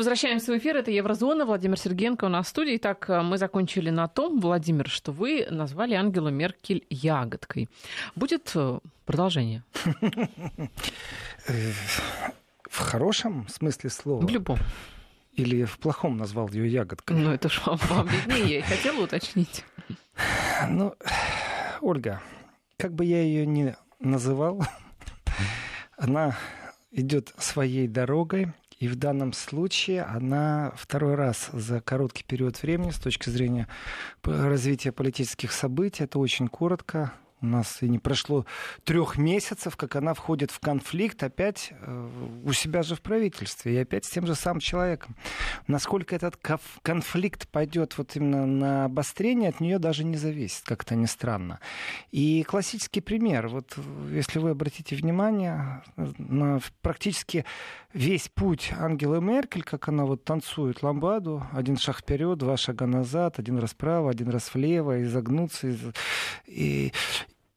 Возвращаемся в эфир. Это Еврозона. Владимир Сергеенко у нас в студии. Итак, мы закончили на том, Владимир, что вы назвали Ангелу Меркель ягодкой. Будет э, продолжение? В хорошем смысле слова? В любом. Или в плохом назвал ее ягодкой? Ну, это же вам, вам виднее, я и хотела уточнить. Ну, Ольга, как бы я ее ни называл, она идет своей дорогой, и в данном случае она второй раз за короткий период времени с точки зрения развития политических событий, это очень коротко, у нас и не прошло трех месяцев, как она входит в конфликт опять э, у себя же в правительстве и опять с тем же самым человеком. Насколько этот конфликт пойдет вот именно на обострение, от нее даже не зависит, как это ни странно. И классический пример, вот если вы обратите внимание на практически весь путь Ангелы Меркель, как она вот танцует ламбаду, один шаг вперед, два шага назад, один раз вправо, один раз влево, изогнуться, и,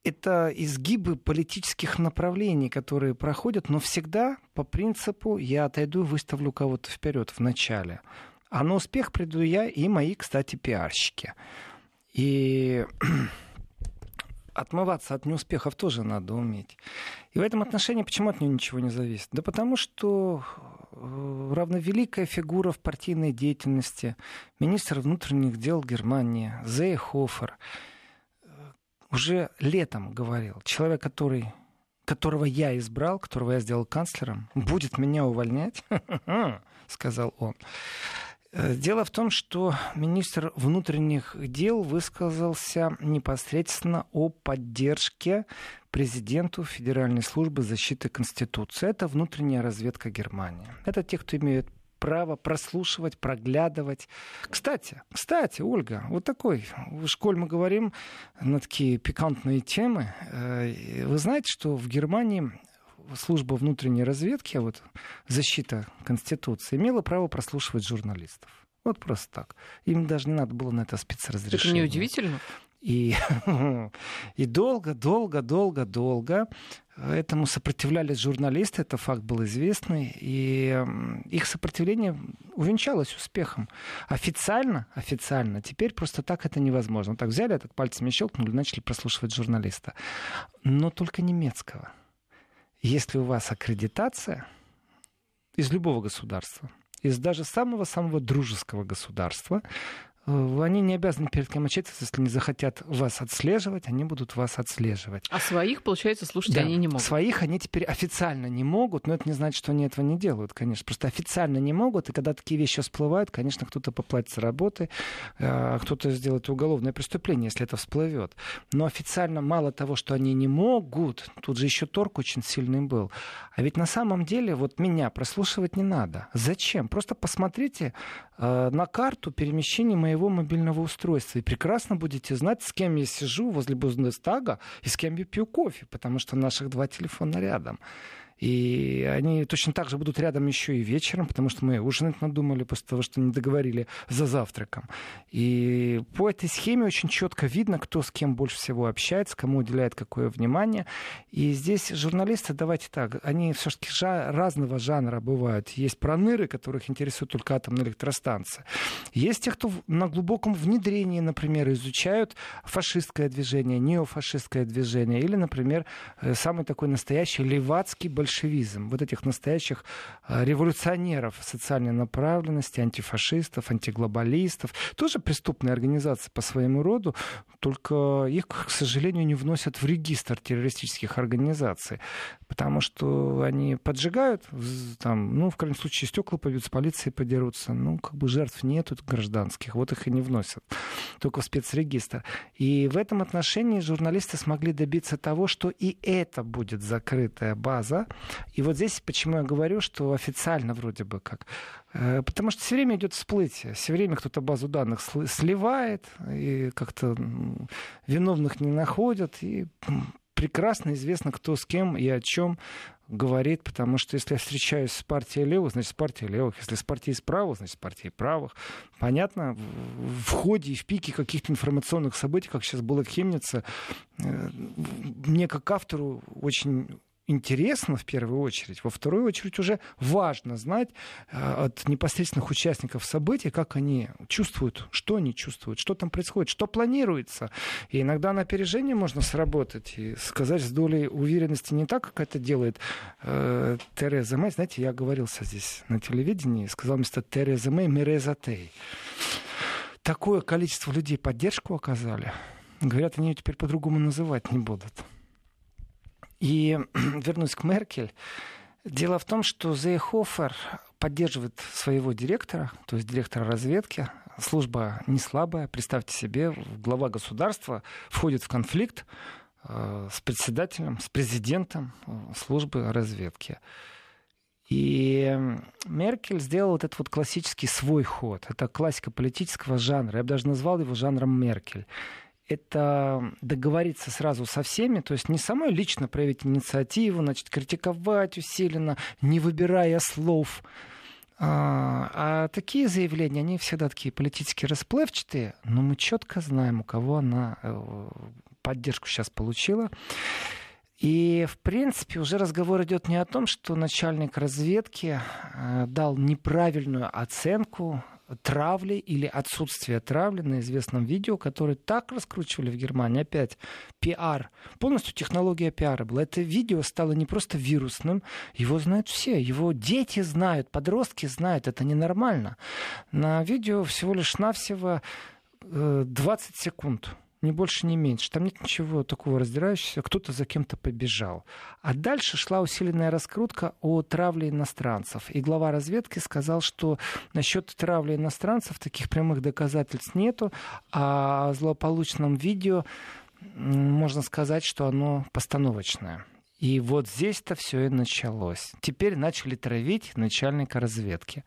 это изгибы политических направлений, которые проходят, но всегда по принципу я отойду и выставлю кого-то вперед в начале. А на успех приду я и мои, кстати, пиарщики. И отмываться от неуспехов тоже надо уметь. И в этом отношении почему от нее ничего не зависит? Да потому что э, равновеликая фигура в партийной деятельности, министр внутренних дел Германии, Зейхофер – уже летом говорил, человек, который, которого я избрал, которого я сделал канцлером, будет меня увольнять, сказал он. Э, дело в том, что министр внутренних дел высказался непосредственно о поддержке президенту Федеральной службы защиты Конституции. Это внутренняя разведка Германии. Это те, кто имеет право прослушивать, проглядывать. Кстати, кстати, Ольга, вот такой, в школе мы говорим на такие пикантные темы. Э, вы знаете, что в Германии служба внутренней разведки, а вот защита Конституции, имела право прослушивать журналистов. Вот просто так. Им даже не надо было на это спецразрешение. Это неудивительно. И, и долго, долго, долго, долго этому сопротивлялись журналисты, это факт был известный, и их сопротивление увенчалось успехом. Официально, официально, теперь просто так это невозможно. Так взяли, так пальцами щелкнули, начали прослушивать журналиста. Но только немецкого. Если у вас аккредитация из любого государства, из даже самого-самого дружеского государства, они не обязаны перед кем отчитываться, если не захотят вас отслеживать, они будут вас отслеживать. А своих, получается, слушать да. они не могут? Своих они теперь официально не могут, но это не значит, что они этого не делают, конечно. Просто официально не могут, и когда такие вещи всплывают, конечно, кто-то поплатится работы, а кто-то сделает уголовное преступление, если это всплывет. Но официально мало того, что они не могут, тут же еще торг очень сильный был. А ведь на самом деле вот меня прослушивать не надо. Зачем? Просто посмотрите э, на карту перемещения моей моего мобильного устройства. И прекрасно будете знать, с кем я сижу возле Бундестага и с кем я пью кофе, потому что наших два телефона рядом. И они точно так же будут рядом еще и вечером, потому что мы ужинать надумали после того, что не договорили за завтраком. И по этой схеме очень четко видно, кто с кем больше всего общается, кому уделяет какое внимание. И здесь журналисты, давайте так, они все-таки жа- разного жанра бывают. Есть проныры, которых интересует только атомная электростанция. Есть те, кто на глубоком внедрении, например, изучают фашистское движение, неофашистское движение, или, например, э, самый такой настоящий левацкий большевизм, вот этих настоящих а, революционеров социальной направленности, антифашистов, антиглобалистов, тоже преступные организации по своему роду, только их, к сожалению, не вносят в регистр террористических организаций, потому что они поджигают, там, ну, в крайнем случае, стекла побьют, с полицией подерутся, ну, как бы жертв нету гражданских, вот их и не вносят, только в спецрегистр. И в этом отношении журналисты смогли добиться того, что и это будет закрытая база, и вот здесь почему я говорю, что официально вроде бы как. Э, потому что все время идет всплытие, все время кто-то базу данных сливает, и как-то виновных не находят, и прекрасно известно, кто с кем и о чем говорит, потому что если я встречаюсь с партией левых, значит, с партией левых. Если с партией правых, значит, с партией правых. Понятно, в ходе и в пике каких-то информационных событий, как сейчас было в Хемнице, э, мне как автору очень интересно в первую очередь. Во вторую очередь уже важно знать э, от непосредственных участников событий, как они чувствуют, что они чувствуют, что там происходит, что планируется. И иногда на опережение можно сработать и сказать с долей уверенности не так, как это делает э, Тереза Мэй. Знаете, я оговорился здесь на телевидении, сказал вместо Тереза Мэй Мереза Тей. Такое количество людей поддержку оказали. Говорят, они ее теперь по-другому называть не будут. И вернусь к Меркель. Дело в том, что Зейхофер поддерживает своего директора, то есть директора разведки. Служба не слабая. Представьте себе, глава государства входит в конфликт э, с председателем, с президентом э, службы разведки. И Меркель сделал вот этот вот классический свой ход. Это классика политического жанра. Я бы даже назвал его жанром Меркель это договориться сразу со всеми, то есть не самой лично проявить инициативу, значит, критиковать усиленно, не выбирая слов. А, а такие заявления, они всегда такие политически расплывчатые, но мы четко знаем, у кого она э, поддержку сейчас получила. И, в принципе, уже разговор идет не о том, что начальник разведки э, дал неправильную оценку травли или отсутствие травли на известном видео, которое так раскручивали в Германии. Опять пиар. Полностью технология пиара была. Это видео стало не просто вирусным. Его знают все. Его дети знают, подростки знают. Это ненормально. На видео всего лишь навсего 20 э, секунд ни больше, ни меньше. Там нет ничего такого раздирающегося, кто-то за кем-то побежал. А дальше шла усиленная раскрутка о травле иностранцев. И глава разведки сказал, что насчет травли иностранцев таких прямых доказательств нету, а о злополучном видео можно сказать, что оно постановочное. И вот здесь-то все и началось. Теперь начали травить начальника разведки.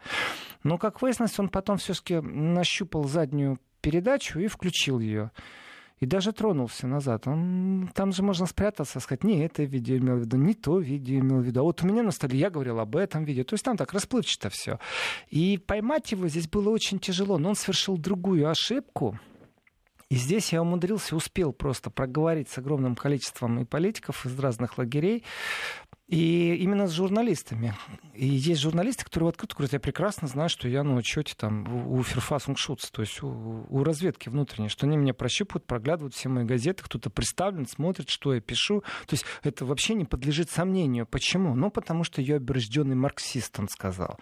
Но, как выяснилось, он потом все-таки нащупал заднюю передачу и включил ее и даже тронулся назад. Он, там же можно спрятаться, сказать, не это видео имел в виду, не то видео имел в виду. А вот у меня на столе я говорил об этом видео. То есть там так расплывчато все. И поймать его здесь было очень тяжело. Но он совершил другую ошибку, и здесь я умудрился, успел просто проговорить с огромным количеством и политиков из разных лагерей, и именно с журналистами. И есть журналисты, которые открыто говорят, я прекрасно знаю, что я на учете там у Ферфасунгшутс, то есть у, у разведки внутренней, что они меня прощупывают, проглядывают все мои газеты, кто-то представлен, смотрит, что я пишу. То есть это вообще не подлежит сомнению. Почему? Ну, потому что я убежденный марксист, он сказал.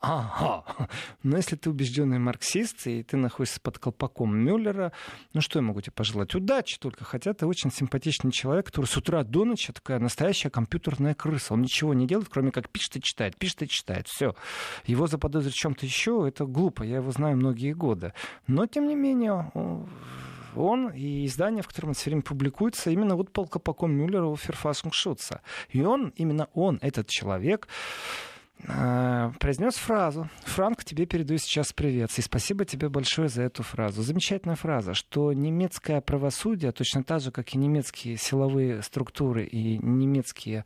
Ага. Но если ты убежденный марксист, и ты находишься под колпаком Мюллера, ну что я могу тебе пожелать? Удачи только. Хотя ты очень симпатичный человек, который с утра до ночи такая настоящая компьютерная крыса. Он ничего не делает, кроме как пишет и читает, пишет и читает. Все. Его заподозрить в чем-то еще, это глупо. Я его знаю многие годы. Но, тем не менее, он и издание, в котором он все время публикуется, именно вот по колпаком Мюллера у Ферфасунгшутца. И он, именно он, этот человек, произнес фразу. Франк, тебе передаю сейчас привет. И спасибо тебе большое за эту фразу. Замечательная фраза, что немецкое правосудие, точно так же, как и немецкие силовые структуры и немецкие,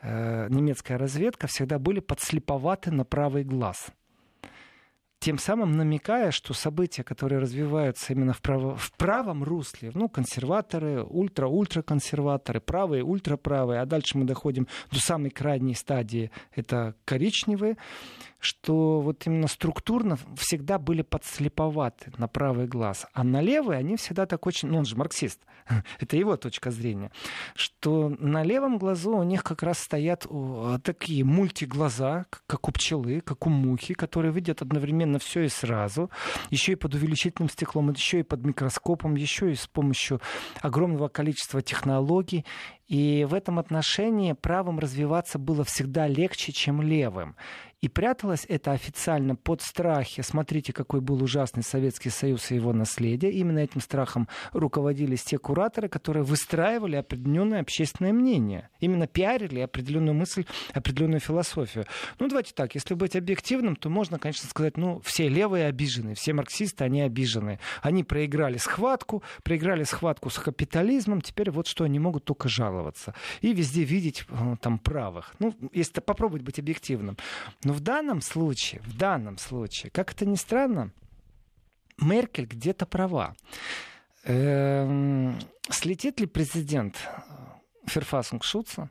э, немецкая разведка, всегда были подслеповаты на правый глаз тем самым намекая, что события, которые развиваются именно в, право, в правом русле, ну, консерваторы, ультра-ультраконсерваторы, правые, ультраправые, а дальше мы доходим до самой крайней стадии, это коричневые, что вот именно структурно всегда были подслеповаты на правый глаз, а на левый они всегда так очень, ну он же марксист, это его точка зрения, что на левом глазу у них как раз стоят такие мультиглаза, как у пчелы, как у мухи, которые видят одновременно все и сразу, еще и под увеличительным стеклом, еще и под микроскопом, еще и с помощью огромного количества технологий. И в этом отношении правым развиваться было всегда легче, чем левым. И пряталось это официально под страхи. Смотрите, какой был ужасный Советский Союз и его наследие. Именно этим страхом руководились те кураторы, которые выстраивали определенное общественное мнение. Именно пиарили определенную мысль, определенную философию. Ну, давайте так, если быть объективным, то можно, конечно, сказать, ну, все левые обижены, все марксисты, они обижены. Они проиграли схватку, проиграли схватку с капитализмом, теперь вот что они могут только жаловаться. И везде видеть э, там правых. Ну, если попробовать быть объективным. Но в данном случае, в данном случае, как это ни странно, Меркель где-то права. Эм, слетит ли президент Ферфасунг Шутца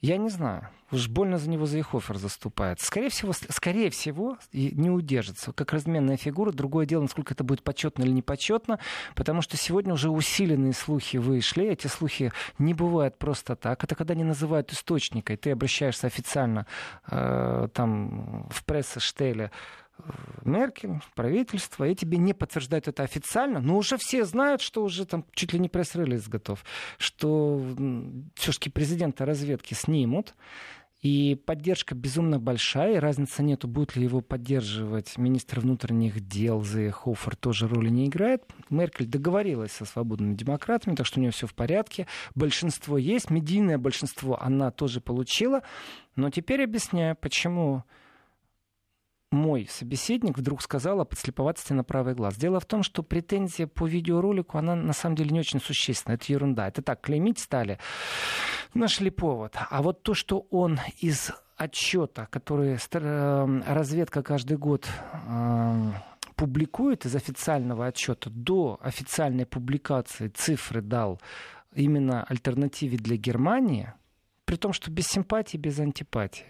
Я не знаю. Уж больно за него Зейхофер заступает. Скорее всего, скорее всего, не удержится. Как разменная фигура. Другое дело, насколько это будет почетно или непочетно. Потому что сегодня уже усиленные слухи вышли. Эти слухи не бывают просто так. Это когда не называют источника, и ты обращаешься официально э, там в прессе Штеля Меркель, правительство, и тебе не подтверждают это официально, но уже все знают, что уже там чуть ли не пресс-релиз готов, что все-таки президента разведки снимут, и поддержка безумно большая, и разницы нету, будет ли его поддерживать министр внутренних дел Зейхофер, тоже роли не играет. Меркель договорилась со свободными демократами, так что у нее все в порядке. Большинство есть, медийное большинство она тоже получила. Но теперь объясняю, почему мой собеседник вдруг сказал о подслеповатости на правый глаз. Дело в том, что претензия по видеоролику, она на самом деле не очень существенна. Это ерунда. Это так, клеймить стали. Нашли повод. А вот то, что он из отчета, который э, разведка каждый год э, публикует из официального отчета до официальной публикации цифры дал именно альтернативе для Германии, при том, что без симпатии, без антипатии.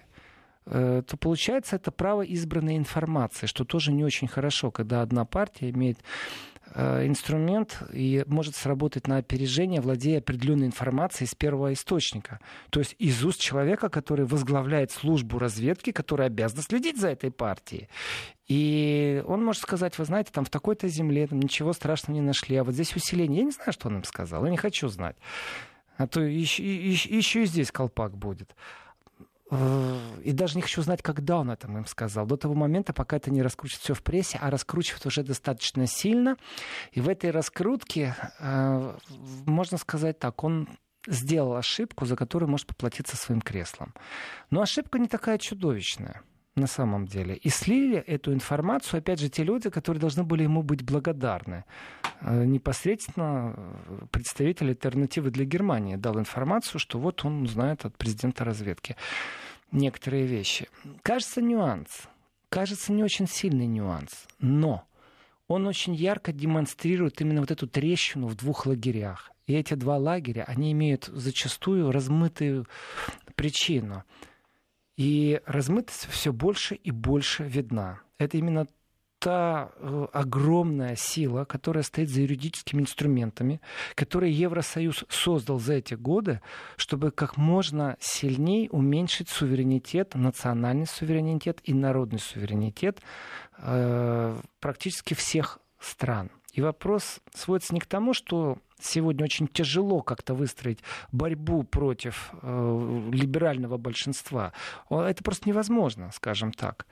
Э, то получается это право избранной информации, что тоже не очень хорошо, когда одна партия имеет э, инструмент и может сработать на опережение, владея определенной информацией из первого источника. То есть из уст человека, который возглавляет службу разведки, который обязан следить за этой партией. И он может сказать, вы знаете, там в такой-то земле там ничего страшного не нашли, а вот здесь усиление. Я не знаю, что он им сказал, я не хочу знать. А то еще, еще, еще и здесь колпак будет. И даже не хочу знать, когда он это им сказал. До того момента, пока это не раскрутит все в прессе, а раскручивает уже достаточно сильно. И в этой раскрутке, э, можно сказать так, он сделал ошибку, за которую может поплатиться своим креслом. Но ошибка не такая чудовищная на самом деле. И слили эту информацию, опять же, те люди, которые должны были ему быть благодарны. Э, непосредственно представитель альтернативы для Германии дал информацию, что вот он знает от президента разведки некоторые вещи. Кажется, нюанс. Кажется, не очень сильный нюанс. Но он очень ярко демонстрирует именно вот эту трещину в двух лагерях. И эти два лагеря, они имеют зачастую размытую причину. И размытость все больше и больше видна. Это именно та э, огромная сила, которая стоит за юридическими инструментами, которые Евросоюз создал за эти годы, чтобы как можно сильнее уменьшить суверенитет, национальный суверенитет и народный суверенитет э, практически всех стран. И вопрос сводится не к тому, что сегодня очень тяжело как-то выстроить борьбу против э, либерального большинства. Это просто невозможно, скажем так.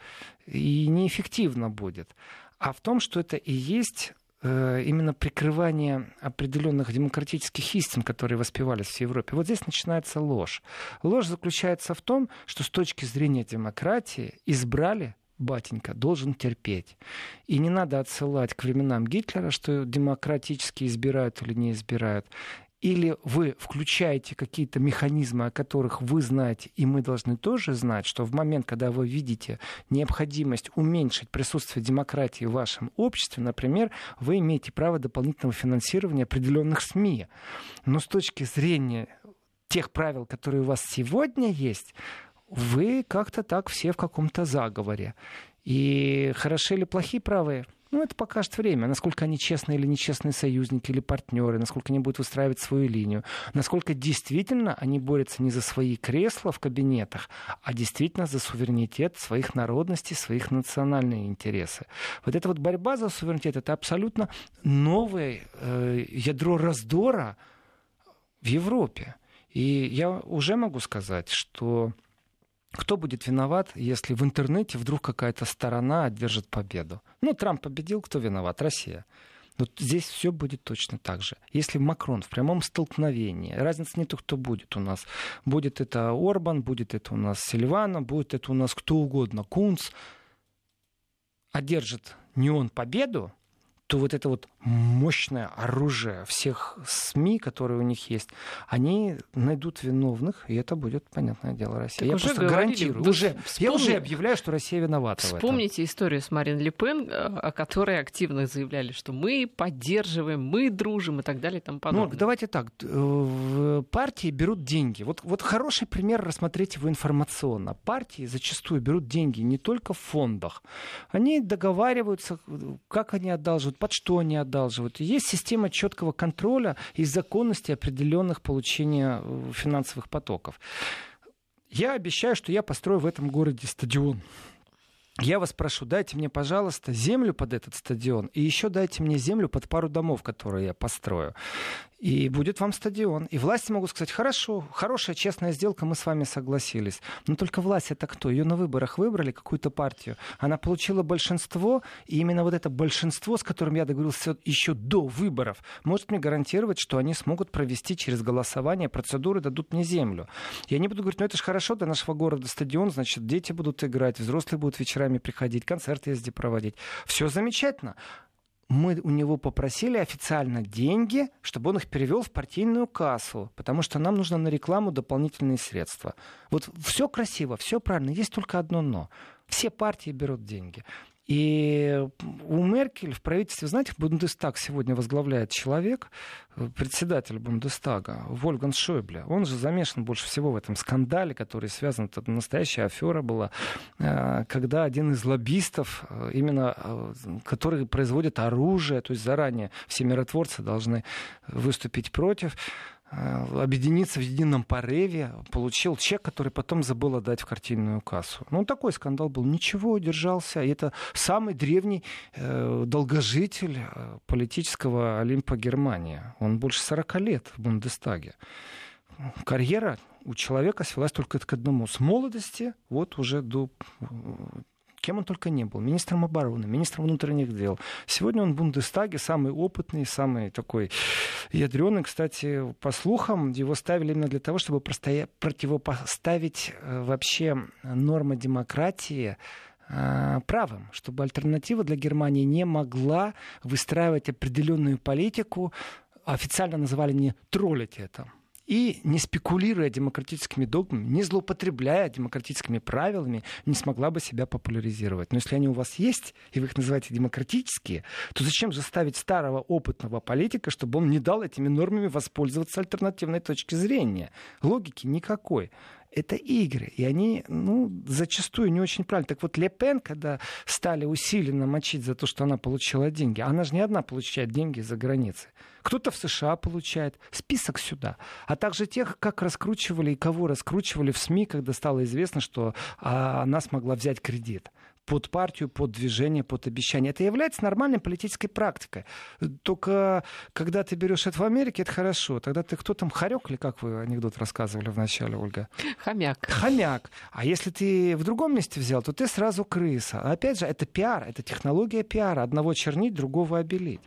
И неэффективно будет. А в том, что это и есть э, именно прикрывание определенных демократических истин, которые воспевались в Европе. Вот здесь начинается ложь. Ложь заключается в том, что с точки зрения демократии избрали батенька, должен терпеть. И не надо отсылать к временам Гитлера, что демократически избирают или не избирают. Или вы включаете какие-то механизмы, о которых вы знаете, и мы должны тоже знать, что в момент, когда вы видите необходимость уменьшить присутствие демократии в вашем обществе, например, вы имеете право дополнительного финансирования определенных СМИ. Но с точки зрения тех правил, которые у вас сегодня есть, вы как-то так все в каком-то заговоре. И хороши или плохие правые, ну, это покажет время, насколько они честные или нечестные союзники или партнеры, насколько они будут выстраивать свою линию, насколько действительно они борются не за свои кресла в кабинетах, а действительно за суверенитет своих народностей, своих национальные интересы. Вот эта вот борьба за суверенитет, это абсолютно новое э, ядро раздора в Европе. И я уже могу сказать, что кто будет виноват, если в интернете вдруг какая-то сторона одержит победу? Ну, Трамп победил, кто виноват? Россия. Вот здесь все будет точно так же. Если Макрон в прямом столкновении, разницы нету, кто будет у нас. Будет это Орбан, будет это у нас Сильвана, будет это у нас кто угодно, Кунц, одержит не он победу, то вот эта вот мощное оружие всех СМИ, которые у них есть, они найдут виновных, и это будет, понятное дело, Россия. Так я уже просто говорили, гарантирую. вы Уже, вспомни- Я уже объявляю, что Россия виновата в этом. Вспомните историю с Марин Ле Пен, э, о которой активно заявляли, что мы поддерживаем, мы дружим и так далее и тому Ну, подобное. давайте так. э, В партии берут деньги. Вот, вот хороший пример рассмотреть его информационно. Партии зачастую берут деньги не только в фондах. Они договариваются, э, как они одалживают, под что они одалживают. И Есть система четкого контроля и законности определенных получения э, финансовых потоков. Я обещаю, что я построю в этом городе стадион. Я вас прошу, дайте мне, пожалуйста, землю под этот стадион, и еще дайте мне землю под пару домов, которые я построю. И будет вам стадион. И власти могут сказать, хорошо, хорошая, честная сделка, мы с вами согласились. Но только власть это кто? Ее на выборах выбрали, какую-то партию. Она получила большинство, и именно вот это большинство, с которым я договорился еще до выборов, может мне гарантировать, что они смогут провести через голосование процедуры, дадут мне землю. Я не буду говорить, ну это же хорошо, для нашего города стадион, значит, дети будут играть, взрослые будут вечерами приходить, концерты везде проводить. Все замечательно мы у него попросили официально деньги, чтобы он их перевел в партийную кассу, потому что нам нужно на рекламу дополнительные средства. Вот все красиво, все правильно, есть только одно но. Все партии берут деньги. И у Меркель в правительстве, знаете, Бундестаг сегодня возглавляет человек, э, председатель Бундестага, Вольган Шойбле. Он же замешан больше всего в этом скандале, который связан, это настоящая афера была, э, когда один из лоббистов, э, именно который производит оружие, то есть заранее все миротворцы должны выступить против, объединиться в едином порыве, получил чек, который потом забыл отдать в картинную кассу. Ну, такой скандал был. Ничего, удержался. И это самый древний э, долгожитель э, политического Олимпа Германии. Он больше 40 лет в Бундестаге. Карьера у человека свелась только к одному. С молодости вот уже до э, кем он только не был, министром обороны, министром внутренних дел. Сегодня он в Бундестаге самый опытный, самый такой ядреный. Кстати, по слухам, его ставили именно для того, чтобы противопоставить э, вообще нормы демократии э, правым, чтобы альтернатива для Германии не могла выстраивать определенную политику, официально называли не троллить это, и не спекулируя демократическими догмами, не злоупотребляя демократическими правилами, не смогла бы себя популяризировать. Но если они у вас есть, и вы их называете демократические, то зачем же ставить старого опытного политика, чтобы он не дал этими нормами воспользоваться альтернативной точки зрения? Логики никакой. Это игры, и они ну, зачастую не очень правильно. Так вот, Ле Пен, когда стали усиленно мочить за то, что она получила деньги, она же не одна получает деньги за границей. Кто-то в США получает. Список сюда. А также тех, как раскручивали и кого раскручивали в СМИ, когда стало известно, что а, она смогла взять кредит под партию, под движение, под обещание. Это является нормальной политической практикой. Только когда ты берешь это в Америке, это хорошо. Тогда ты кто там, хорек или как вы анекдот рассказывали в начале, Ольга? Хомяк. Хомяк. А если ты в другом месте взял, то ты сразу крыса. Опять же, это пиар, это технология пиара. Одного чернить, другого обелить.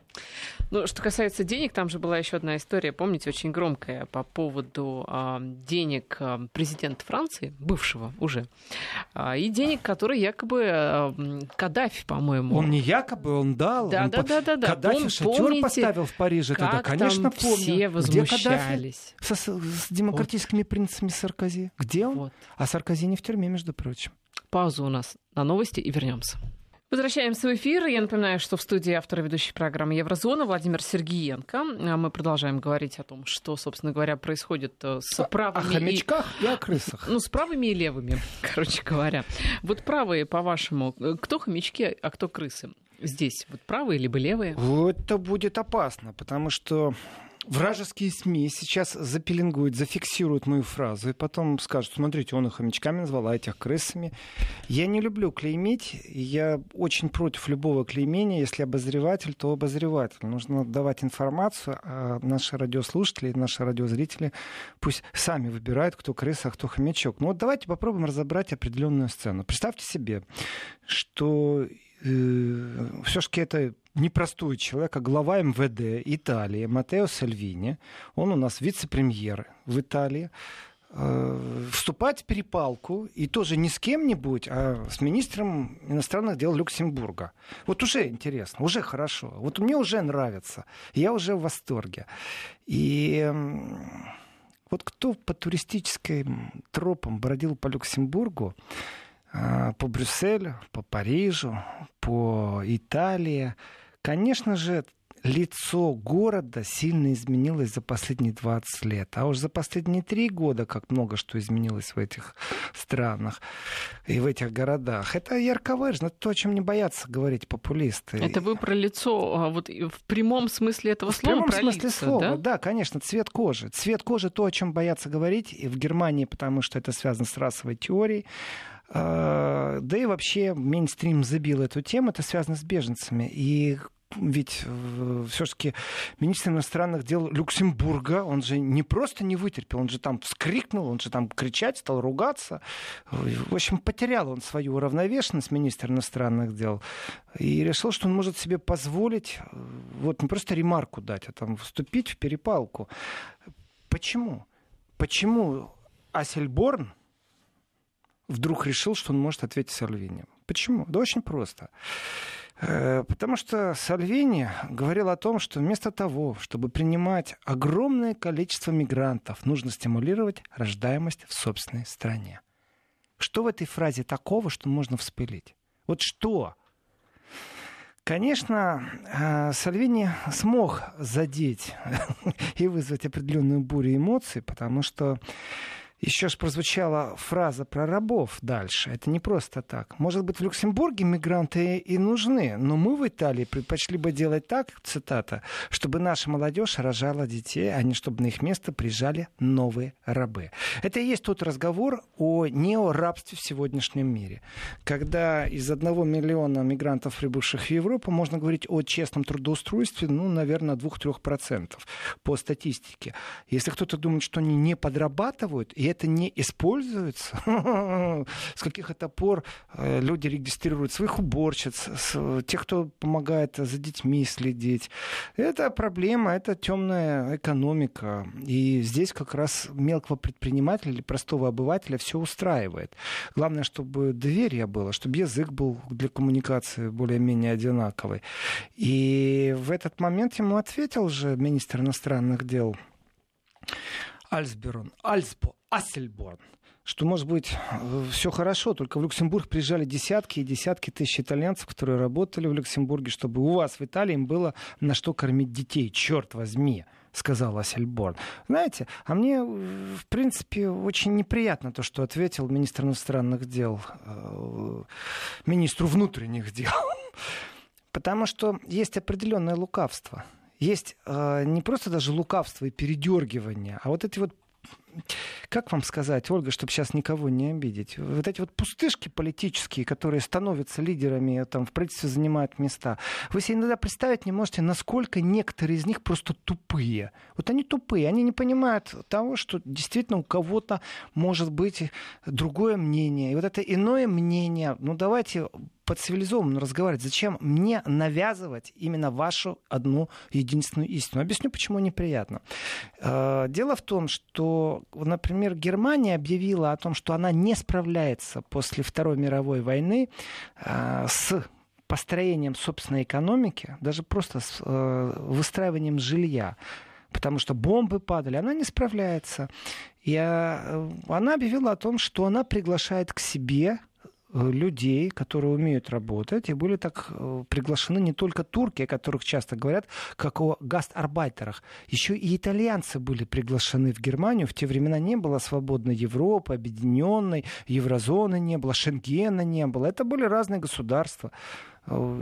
Ну, что касается денег, там же была еще одна история, помните, очень громкая по поводу а, денег а, президента Франции, бывшего уже, а, и денег, которые якобы м, Каддафи, по-моему. Он не якобы, он дал. Да, он да, по- да, да, да. Каддафи Пом- шатер помните, поставил в Париже тогда, как конечно, там помню. все Где Каддафи? возмущались. Со- с, с демократическими принципами Саркози. Где он? Вот. А Саркози не в тюрьме, между прочим. Пауза у нас на новости и вернемся. Возвращаемся в эфир. Я напоминаю, что в студии автор и ведущей программы «Еврозона» Владимир Сергиенко. А Мы продолжаем говорить о том, что, собственно говоря, происходит э, с О правыми и хомячках и о крысах. Ну, с правыми и левыми, короче говоря. Вот правые, по-вашему, э, кто хомячки, а кто крысы? Здесь вот правые либо левые? Это будет опасно, потому что вражеские СМИ сейчас запеленгуют, зафиксируют мою фразу и потом скажут, смотрите, он их хомячками назвал, а этих крысами. Я не люблю клеймить, я очень против любого клеймения. Если обозреватель, то обозреватель. Нужно давать информацию, а наши радиослушатели, наши радиозрители пусть сами выбирают, кто крыса, а кто хомячок. Ну вот давайте попробуем разобрать определенную сцену. Представьте себе, что все-таки это непростой человек, а глава МВД Италии Матео Сальвини. Он у нас вице-премьер в Италии. э, вступать в перепалку, и тоже не с кем-нибудь, а с министром иностранных дел Люксембурга. Вот уже интересно, уже хорошо. Вот мне уже нравится. Я уже в восторге. И вот кто по туристическим тропам бродил по Люксембургу, э, по Брюсселю, по Парижу, по Италии, конечно же, лицо города сильно изменилось за последние 20 лет. А уж за последние три года как много что изменилось в этих странах и в этих городах. Это ярко выражено. Это то, о чем не боятся говорить популисты. Это вы про лицо а вот в прямом смысле этого слова? В прямом про смысле лица, слова, да? да, конечно. Цвет кожи. Цвет кожи то, о чем боятся говорить и в Германии, потому что это связано с расовой теорией. А, Да и вообще мейнстрим забил эту тему, это связано с беженцами. И ведь э, все-таки министр иностранных дел Люксембурга, он же не просто не вытерпел, он же там вскрикнул, он же там кричать стал, ругаться. В общем, потерял он свою уравновешенность, министр иностранных дел, и решил, что он может себе позволить э, вот не просто ремарку дать, а там вступить в перепалку. Почему? Почему Асельборн вдруг решил, что он может ответить Сальвини? Почему? Да очень просто. Э, Потому что Сальвини говорил о том, что вместо того, чтобы принимать огромное количество мигрантов, нужно стимулировать рождаемость в собственной стране. Что в этой фразе такого, что можно вспылить? Вот что? Конечно, э, Сальвини смог задеть и вызвать определенную бурю эмоций, потому что еще ж прозвучала фраза про рабов дальше. Это не просто так. Может быть, в Люксембурге мигранты и нужны, но мы в Италии предпочли бы делать так, цитата, чтобы наша молодежь рожала детей, а не чтобы на их место приезжали новые рабы. Это и есть тот разговор о неорабстве в сегодняшнем мире. Когда из одного миллиона мигрантов, прибывших в Европу, можно говорить о честном трудоустройстве, ну, наверное, 2-3% по статистике. Если кто-то думает, что они не подрабатывают, и это не используется, с каких это пор э, люди регистрируют своих уборщиц, тех, кто помогает за детьми следить. Это проблема, это темная экономика. И здесь как раз мелкого предпринимателя или простого обывателя все устраивает. Главное, чтобы доверие было, чтобы язык был для коммуникации более-менее одинаковый. И в этот момент ему ответил же министр иностранных дел Альсберон, Альсбо, Ассельборн, что, может быть, все хорошо, только в Люксембург приезжали десятки и десятки тысяч итальянцев, которые работали в Люксембурге, чтобы у вас в Италии им было на что кормить детей, черт возьми сказал Ассельборн. Знаете, а мне, в принципе, очень неприятно то, что ответил министр иностранных дел э, министру внутренних дел. Потому что есть определенное лукавство. Есть э, не просто даже лукавство и передергивание, а вот эти вот как вам сказать, Ольга, чтобы сейчас никого не обидеть? Вот эти вот пустышки политические, которые становятся лидерами, там, в правительстве занимают места, вы себе иногда представить не можете, насколько некоторые из них просто тупые. Вот они тупые, они не понимают того, что действительно у кого-то может быть другое мнение. И вот это иное мнение, ну давайте по-цивилизованному разговаривать. Зачем мне навязывать именно вашу одну единственную истину? Объясню, почему неприятно. Э, Дело в том, что, например, Германия объявила о том, что она не справляется после Второй мировой войны э, с построением собственной экономики, даже просто с э, выстраиванием жилья потому что бомбы падали, она не справляется. И э, она объявила о том, что она приглашает к себе людей, которые умеют работать, и были так э, приглашены не только турки, о которых часто говорят, как о гастарбайтерах. Еще и итальянцы были приглашены в Германию. В те времена не было свободной Европы, объединенной, еврозоны не было, Шенгена не было. Это были разные государства.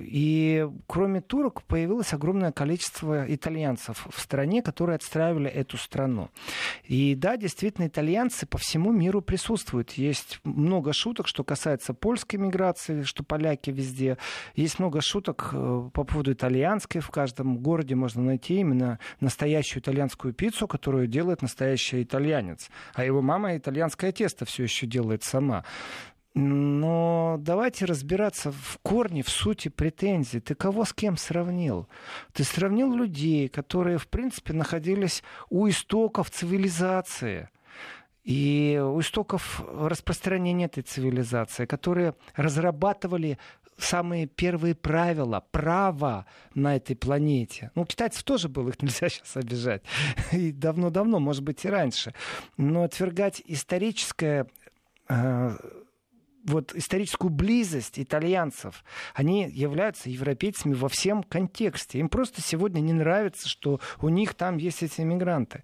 И кроме турок появилось огромное количество итальянцев в стране, которые отстраивали эту страну. И да, действительно, итальянцы по всему миру присутствуют. Есть много шуток, что касается польской миграции, что поляки везде. Есть много шуток э, по поводу итальянской. В каждом городе можно найти именно настоящую итальянскую пиццу, которую делает настоящий итальянец. А его мама итальянское тесто все еще делает сама. Но давайте разбираться в корне, в сути претензий. Ты кого с кем сравнил? Ты сравнил людей, которые, в принципе, находились у истоков цивилизации. и у истоков распространения этой цивилизации, которые разрабатывали самые первые правила, права на этой планете. Ну, китайцев тоже было, их нельзя сейчас обижать. И давно-давно, может быть, и раньше. Но отвергать историческое э, вот историческую близость итальянцев, они являются европейцами во всем контексте. Им просто сегодня не нравится, что у них там есть эти иммигранты.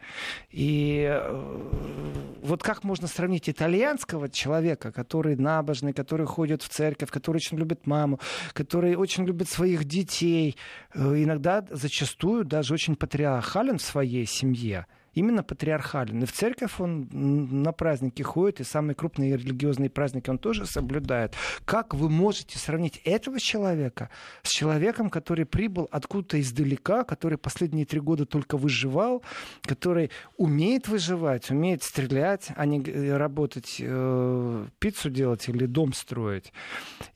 И э, вот как можно сравнить итальянского человека, который набожный, который ходит в церковь, который очень любит маму, который очень любит своих детей, э, иногда зачастую даже очень патриархален в своей семье, именно патриархален. И в церковь он на праздники ходит, и самые крупные религиозные праздники он тоже соблюдает. Как вы можете сравнить этого человека с человеком, который прибыл откуда-то издалека, который последние три года только выживал, который умеет выживать, умеет стрелять, а не работать, э, пиццу делать или дом строить.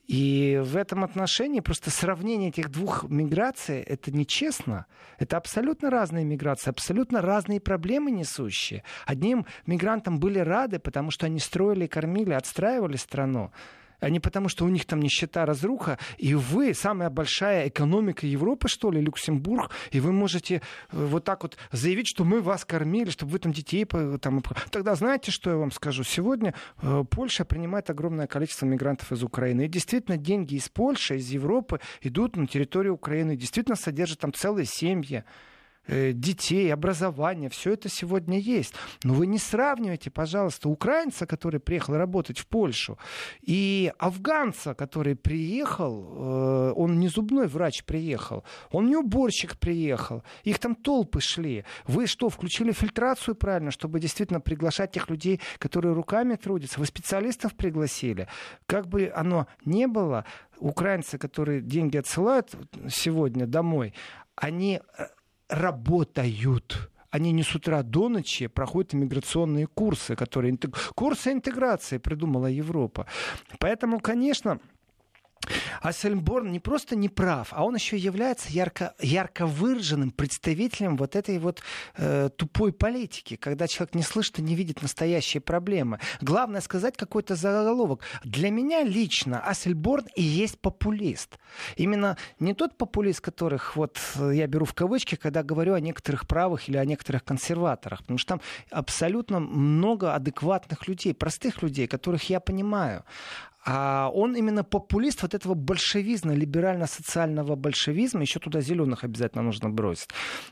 И в этом отношении просто сравнение этих двух миграций это нечестно. Это абсолютно разные миграции, абсолютно разные проблемы несущие. Одним мигрантам были рады, потому что они строили, кормили, отстраивали страну а не потому, что у них там нищета, разруха, и вы самая большая экономика Европы, что ли, Люксембург, и вы можете э, вот так вот заявить, что мы вас кормили, чтобы вы там детей... Там... Тогда знаете, что я вам скажу? Сегодня э, Польша принимает огромное количество мигрантов из Украины. И действительно, деньги из Польши, из Европы идут на территорию Украины, действительно содержат там целые семьи. Э, детей, образование, все это сегодня есть. Но вы не сравнивайте, пожалуйста, украинца, который приехал работать в Польшу, и афганца, который приехал, э, он не зубной врач приехал, он не уборщик приехал, их там толпы шли. Вы что, включили фильтрацию правильно, чтобы действительно приглашать тех людей, которые руками трудятся? Вы специалистов пригласили? Как бы оно ни было, украинцы, которые деньги отсылают сегодня домой, они э, работают они не с утра до ночи проходят иммиграционные курсы, которые... Курсы интеграции придумала Европа. Поэтому, конечно, а Сельмборн не просто не прав, а он еще является ярко, ярко выраженным представителем вот этой вот э, тупой политики, когда человек не слышит и не видит настоящие проблемы. Главное сказать какой-то заголовок. Для меня лично Ассельборн и есть популист. Именно не тот популист, которых вот э, я беру в кавычки, когда говорю о некоторых правых или о некоторых консерваторах, потому что там абсолютно много адекватных людей, простых людей, которых я понимаю. А он именно популист вот этого большевизма, либерально-социального большевизма, еще туда зеленых обязательно нужно бросить,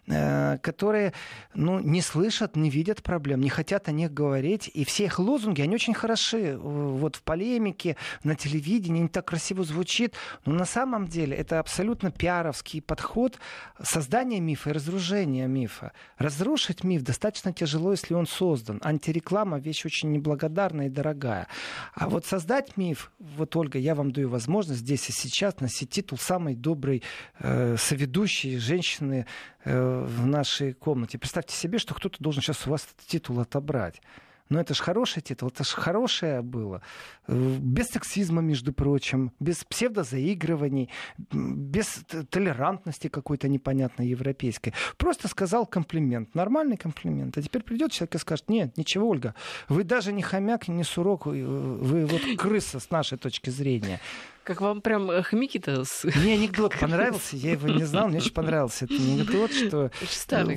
э, которые ну, не слышат, не видят проблем, не хотят о них говорить. И все их лозунги, они очень хороши. Вот в полемике, на телевидении, они так красиво звучит. Но на самом деле это абсолютно пиаровский подход создания мифа и разрушения мифа. Разрушить миф достаточно тяжело, если он создан. Антиреклама — вещь очень неблагодарная и дорогая. А вот создать миф вот, Ольга, я вам даю возможность здесь и сейчас носить титул самой доброй э, соведущей женщины э, в нашей комнате. Представьте себе, что кто-то должен сейчас у вас этот титул отобрать. Но это же хороший титул, это же хорошее было. Без сексизма, между прочим, без псевдозаигрываний, без толерантности какой-то непонятной европейской. Просто сказал комплимент, нормальный комплимент. А теперь придет человек и скажет, нет, ничего, Ольга, вы даже не хомяк, не сурок, вы вот крыса с нашей точки зрения. Как вам прям э, хомяки-то? Мне анекдот понравился, я его не знал, мне очень понравился этот анекдот, что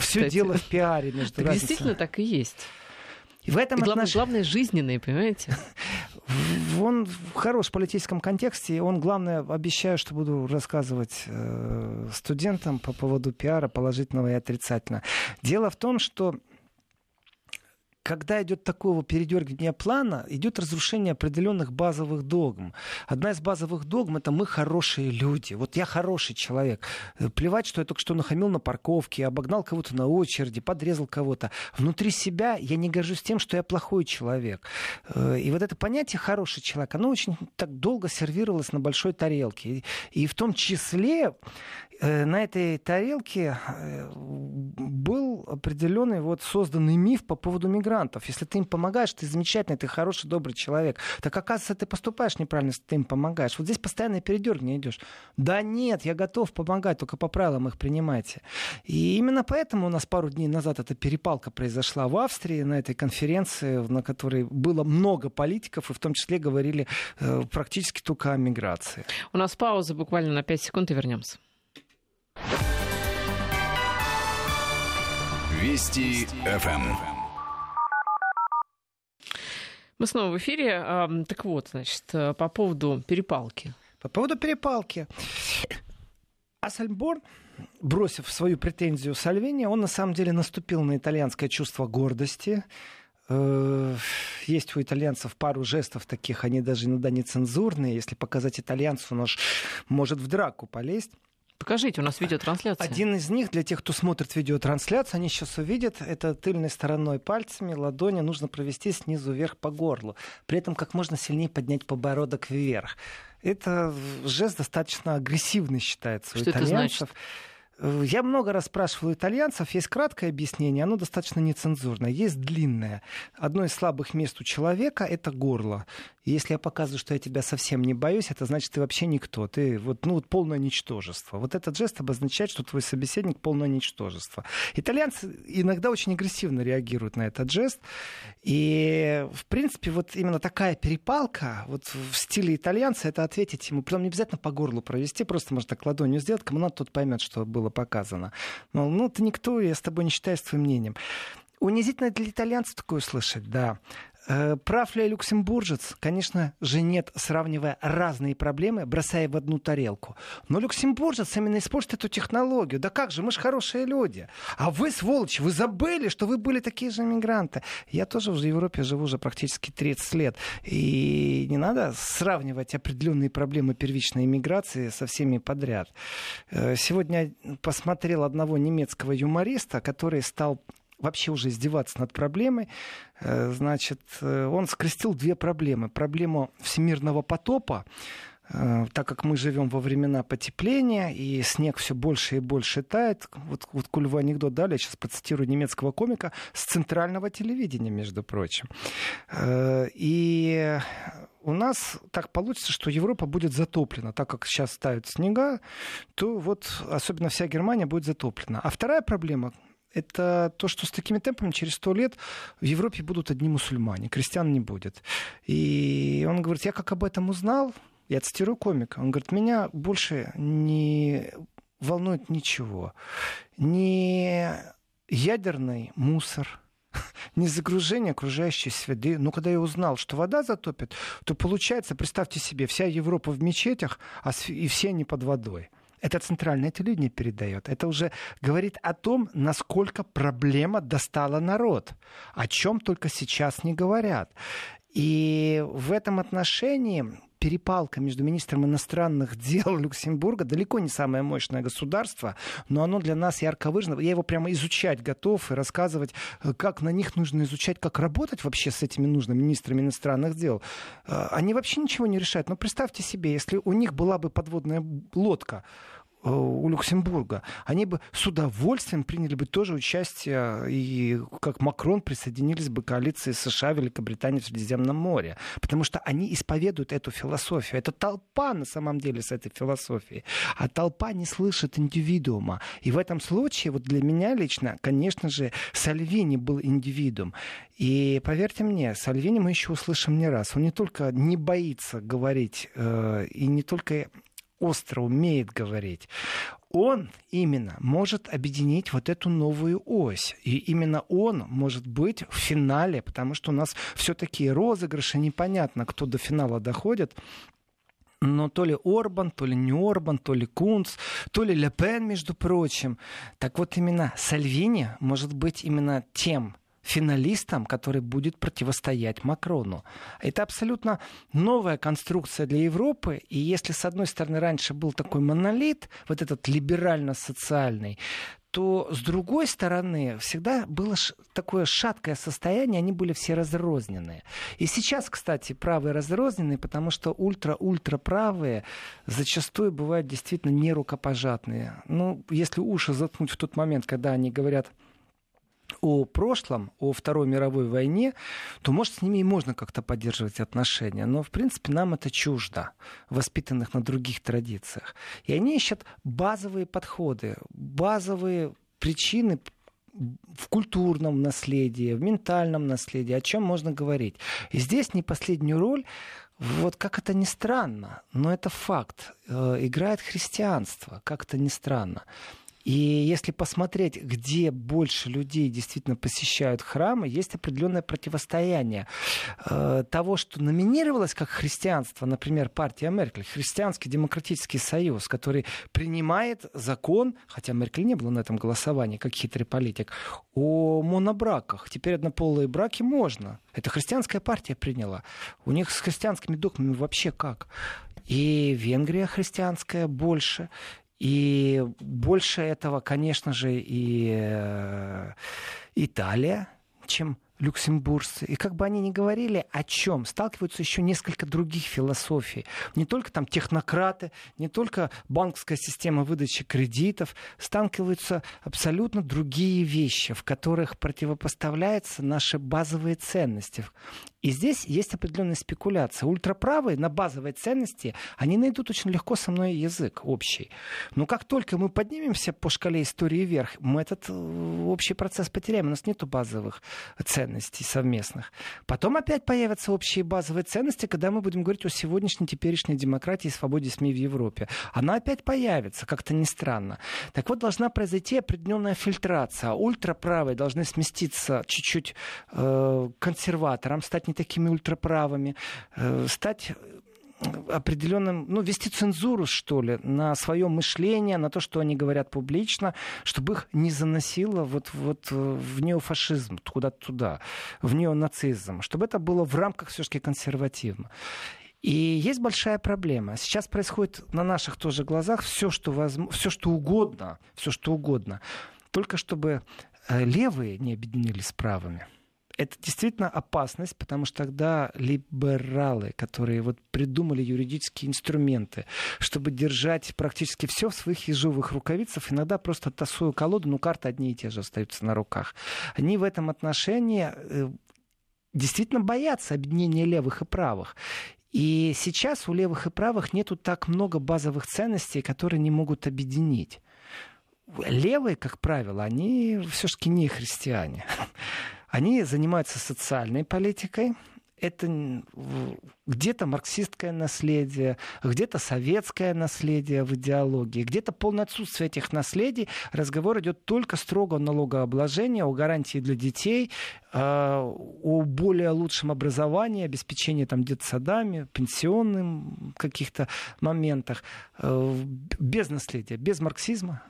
все дело в пиаре между Действительно так и есть. И в этом и главное, отнош... главное жизненные, понимаете? Он хорош в политическом контексте, и он, главное, обещаю, что буду рассказывать э, студентам по поводу пиара положительного и отрицательного. Дело в том, что когда идет такого передергивания плана, идет разрушение определенных базовых догм. Одна из базовых догм это мы хорошие люди. Вот я хороший человек. Плевать, что я только что нахамил на парковке, обогнал кого-то на очереди, подрезал кого-то. Внутри себя я не горжусь тем, что я плохой человек. Э, и вот это понятие хороший человек, оно очень так долго сервировалось на большой тарелке. И в том числе на этой тарелке э, был определенный вот созданный миф по поводу мигрантов. Если ты им помогаешь, ты замечательный, ты хороший, добрый человек. Так оказывается, ты поступаешь неправильно, если ты им помогаешь. Вот здесь постоянно передергивание идешь. Да нет, я готов помогать, только по правилам их принимайте. И именно поэтому у нас пару дней назад эта перепалка произошла в Австрии на этой конференции, на которой было много политиков, и в том числе говорили э, практически только о миграции. У нас пауза буквально на 5 секунд и вернемся. Вести ФМ. Мы снова в эфире. Так вот, значит, э, по поводу перепалки. По поводу перепалки. Ассельборн, бросив свою претензию Сальвини, он на самом деле наступил на итальянское чувство гордости. Э, есть у итальянцев пару жестов таких, они даже иногда нецензурные. Если показать итальянцу, он может в драку полезть. Покажите, у нас видеотрансляция. Один из них, для тех, кто смотрит видеотрансляцию, они сейчас увидят, это тыльной стороной пальцами ладони нужно провести снизу вверх по горлу. При этом как можно сильнее поднять подбородок вверх. Это жест достаточно агрессивный считается Что у итальянцев. Это значит? Э, я много раз спрашивал итальянцев, есть краткое объяснение, оно достаточно нецензурное, есть длинное. Одно из слабых мест у человека — это горло. Если я показываю, что я тебя совсем не боюсь, это значит, ты вообще никто. Ты вот, ну, вот полное ничтожество. Вот этот жест обозначает, что твой собеседник — полное ничтожество. Итальянцы иногда очень агрессивно реагируют на этот жест. И, в принципе, вот именно такая перепалка вот в стиле итальянца — это ответить ему. Притом не обязательно по горлу провести, просто можно так ладонью сделать, кому надо, тот поймет, что было показано. Мол, ну, ты никто, я с тобой не считаюсь твоим мнением. Унизительно для итальянцев такое слышать, да. Э, прав ли люксембуржец? Конечно же нет, сравнивая разные проблемы, бросая в одну тарелку. Но люксембуржец именно использует эту технологию. Да как же, мы же хорошие люди. А вы, сволочи, вы забыли, что вы были такие же мигранты. Я тоже в Европе живу уже практически 30 лет. И не надо сравнивать определенные проблемы первичной иммиграции со всеми подряд. Э, сегодня посмотрел одного немецкого юмориста, который стал вообще уже издеваться над проблемой. Э, значит, э, он скрестил две проблемы. Проблему всемирного потопа, э, так как мы живем во времена потепления, и снег все больше и больше тает. Вот, вот коль вы анекдот дали, я сейчас процитирую немецкого комика с центрального телевидения, между прочим. И у нас так получится, что Европа будет затоплена. Так как сейчас ставят снега, то вот особенно вся Германия будет затоплена. А вторая проблема, это то, что с такими темпами через сто лет в Европе будут одни мусульмане, крестьян не будет. И он говорит, я как об этом узнал, я цитирую комика, он говорит, меня больше не волнует ничего. Не ядерный мусор, не загружение окружающей среды. Но когда я узнал, что вода затопит, то получается, представьте себе, вся Европа в мечетях, а и все они под водой. Это центральное телевидение передает. Это уже говорит о том, насколько проблема достала народ. О чем только сейчас не говорят. И в этом отношении перепалка между министром иностранных дел Люксембурга далеко не самое мощное государство, но оно для нас ярко выражено. Я его прямо изучать готов и рассказывать, э, как на них нужно изучать, как работать вообще с этими нужными министрами иностранных дел. Э, они вообще ничего не решают. Но представьте себе, если у них была бы подводная лодка, у Люксембурга, они бы с удовольствием приняли бы тоже участие, и как Макрон присоединились бы к коалиции США, Великобритании в Средиземном море. Потому что они исповедуют эту философию. Это толпа на самом деле с этой философией. А толпа не слышит индивидуума. И в этом случае, вот для меня лично, конечно же, Сальвини был индивидуум. И поверьте мне, Сальвини мы еще услышим не раз. Он не только не боится говорить э, и не только остро умеет говорить, он именно может объединить вот эту новую ось. И именно он может быть в финале, потому что у нас все-таки розыгрыши, непонятно, кто до финала доходит. Но то ли Орбан, то ли не Орбан, то ли Кунц, то ли Лепен, между прочим. Так вот именно Сальвини может быть именно тем финалистом, который будет противостоять Макрону. Это абсолютно новая конструкция для Европы. И если, с одной стороны, раньше был такой монолит, вот этот либерально-социальный, то с другой стороны всегда было такое шаткое состояние, они были все разрозненные. И сейчас, кстати, правые разрозненные, потому что ультра-ультра правые зачастую бывают действительно нерукопожатные. Ну, если уши заткнуть в тот момент, когда они говорят о прошлом, о Второй мировой войне, то, может, с ними и можно как-то поддерживать отношения. Но, в принципе, нам это чуждо, воспитанных на других традициях. И они ищут базовые подходы, базовые причины в культурном наследии, в ментальном наследии, о чем можно говорить. И здесь не последнюю роль вот как это ни странно, но это факт. Э, играет христианство, как это ни странно. И если посмотреть, где больше людей действительно посещают храмы, есть определенное противостояние э, того, что номинировалось как христианство, например, партия Меркель, Христианский демократический союз, который принимает закон, хотя Меркель не было на этом голосовании, как хитрый политик, о монобраках. Теперь однополые браки можно. Это христианская партия приняла. У них с христианскими догмами вообще как? И Венгрия христианская больше, и больше этого, конечно же, и э, Италия, чем люксембуржцы. И как бы они ни говорили о чем, сталкиваются еще несколько других философий. Не только там технократы, не только банковская система выдачи кредитов, сталкиваются абсолютно другие вещи, в которых противопоставляются наши базовые ценности. И здесь есть определенная спекуляция. Ультраправые на базовые ценности, они найдут очень легко со мной язык общий. Но как только мы поднимемся по шкале истории вверх, мы этот э, общий процесс потеряем. У нас нет базовых ценностей совместных. Потом опять появятся общие базовые ценности, когда мы будем говорить о сегодняшней теперешней демократии и свободе СМИ в Европе. Она опять появится, как-то не странно. Так вот, должна произойти определенная фильтрация. Ультраправые должны сместиться чуть-чуть э, консерватором, стать не такими ультраправыми, э, стать определенным, ну, вести цензуру, что ли, на свое мышление, на то, что они говорят публично, чтобы их не заносило вот, вот в неофашизм, куда-то туда, в неонацизм, чтобы это было в рамках все-таки консерватизма. И есть большая проблема. Сейчас происходит на наших тоже глазах все, что, возможно, все, что угодно, все, что угодно, только чтобы э, левые не объединились с правыми это действительно опасность, потому что тогда либералы, которые вот придумали юридические инструменты, чтобы держать практически все в своих ежовых рукавицах, иногда просто тасую колоду, но карты одни и те же остаются на руках. Они в этом отношении э, действительно боятся объединения левых и правых. И сейчас у левых и правых нету так много базовых ценностей, которые не могут объединить. Левые, как правило, они все-таки не христиане. Они занимаются социальной политикой, это где-то марксистское наследие, где-то советское наследие в идеологии, где-то полное отсутствие этих наследий. Разговор идет только строго о налогообложении, о гарантии для детей, а, о более лучшем образовании, обеспечении там детсадами, пенсионным каких-то моментах, э, без наследия, без марксизма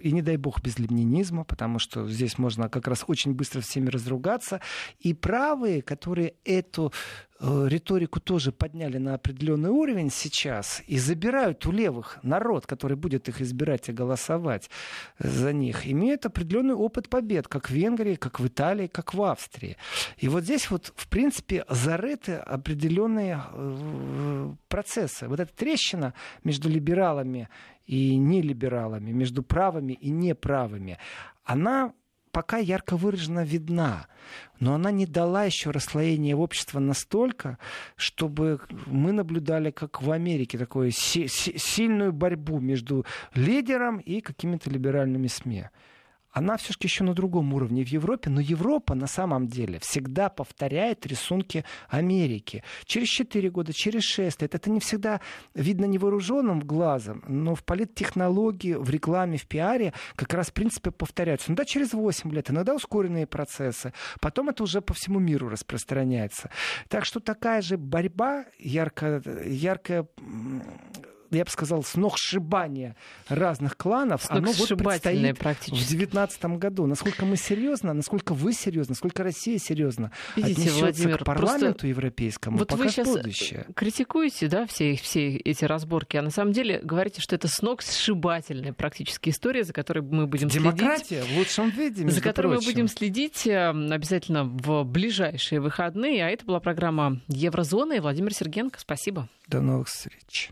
и не дай бог без ленинизма, потому что здесь можно как раз очень быстро всеми разругаться. И правые, которые эту Э, риторику тоже подняли на определенный уровень сейчас и забирают у левых народ, который будет их избирать и голосовать за них, имеют определенный опыт побед, как в Венгрии, как в Италии, как в Австрии. И вот здесь вот, в принципе, зарыты определенные э, процессы. Вот эта трещина между либералами и нелибералами, между правыми и неправыми, она пока ярко выраженно видна, но она не дала еще расслоения общества настолько, чтобы мы наблюдали, как в Америке, такую си- си- сильную борьбу между лидером и какими-то либеральными СМИ она все-таки еще на другом уровне в Европе, но Европа на самом деле всегда повторяет рисунки Америки. Через 4 года, через 6 лет. Это не всегда видно невооруженным глазом, но в политтехнологии, в рекламе, в пиаре как раз в принципе повторяются. Ну да, через 8 лет, иногда ускоренные процессы. Потом это уже по всему миру распространяется. Так что такая же борьба, ярко, яркая я бы сказал, сногсшибание разных кланов, оно вот предстоит в 2019 году. Насколько мы серьезно, насколько вы серьезно, насколько Россия серьезно Видите, Владимир, к парламенту европейскому, вот вы сейчас будущее. критикуете да, все, все эти разборки, а на самом деле говорите, что это сногсшибательная практически история, за которой мы будем Демократия следить. в лучшем виде, За которой прочим. мы будем следить э, обязательно в ближайшие выходные. А это была программа Еврозона и Владимир Сергенко. Спасибо. До новых встреч.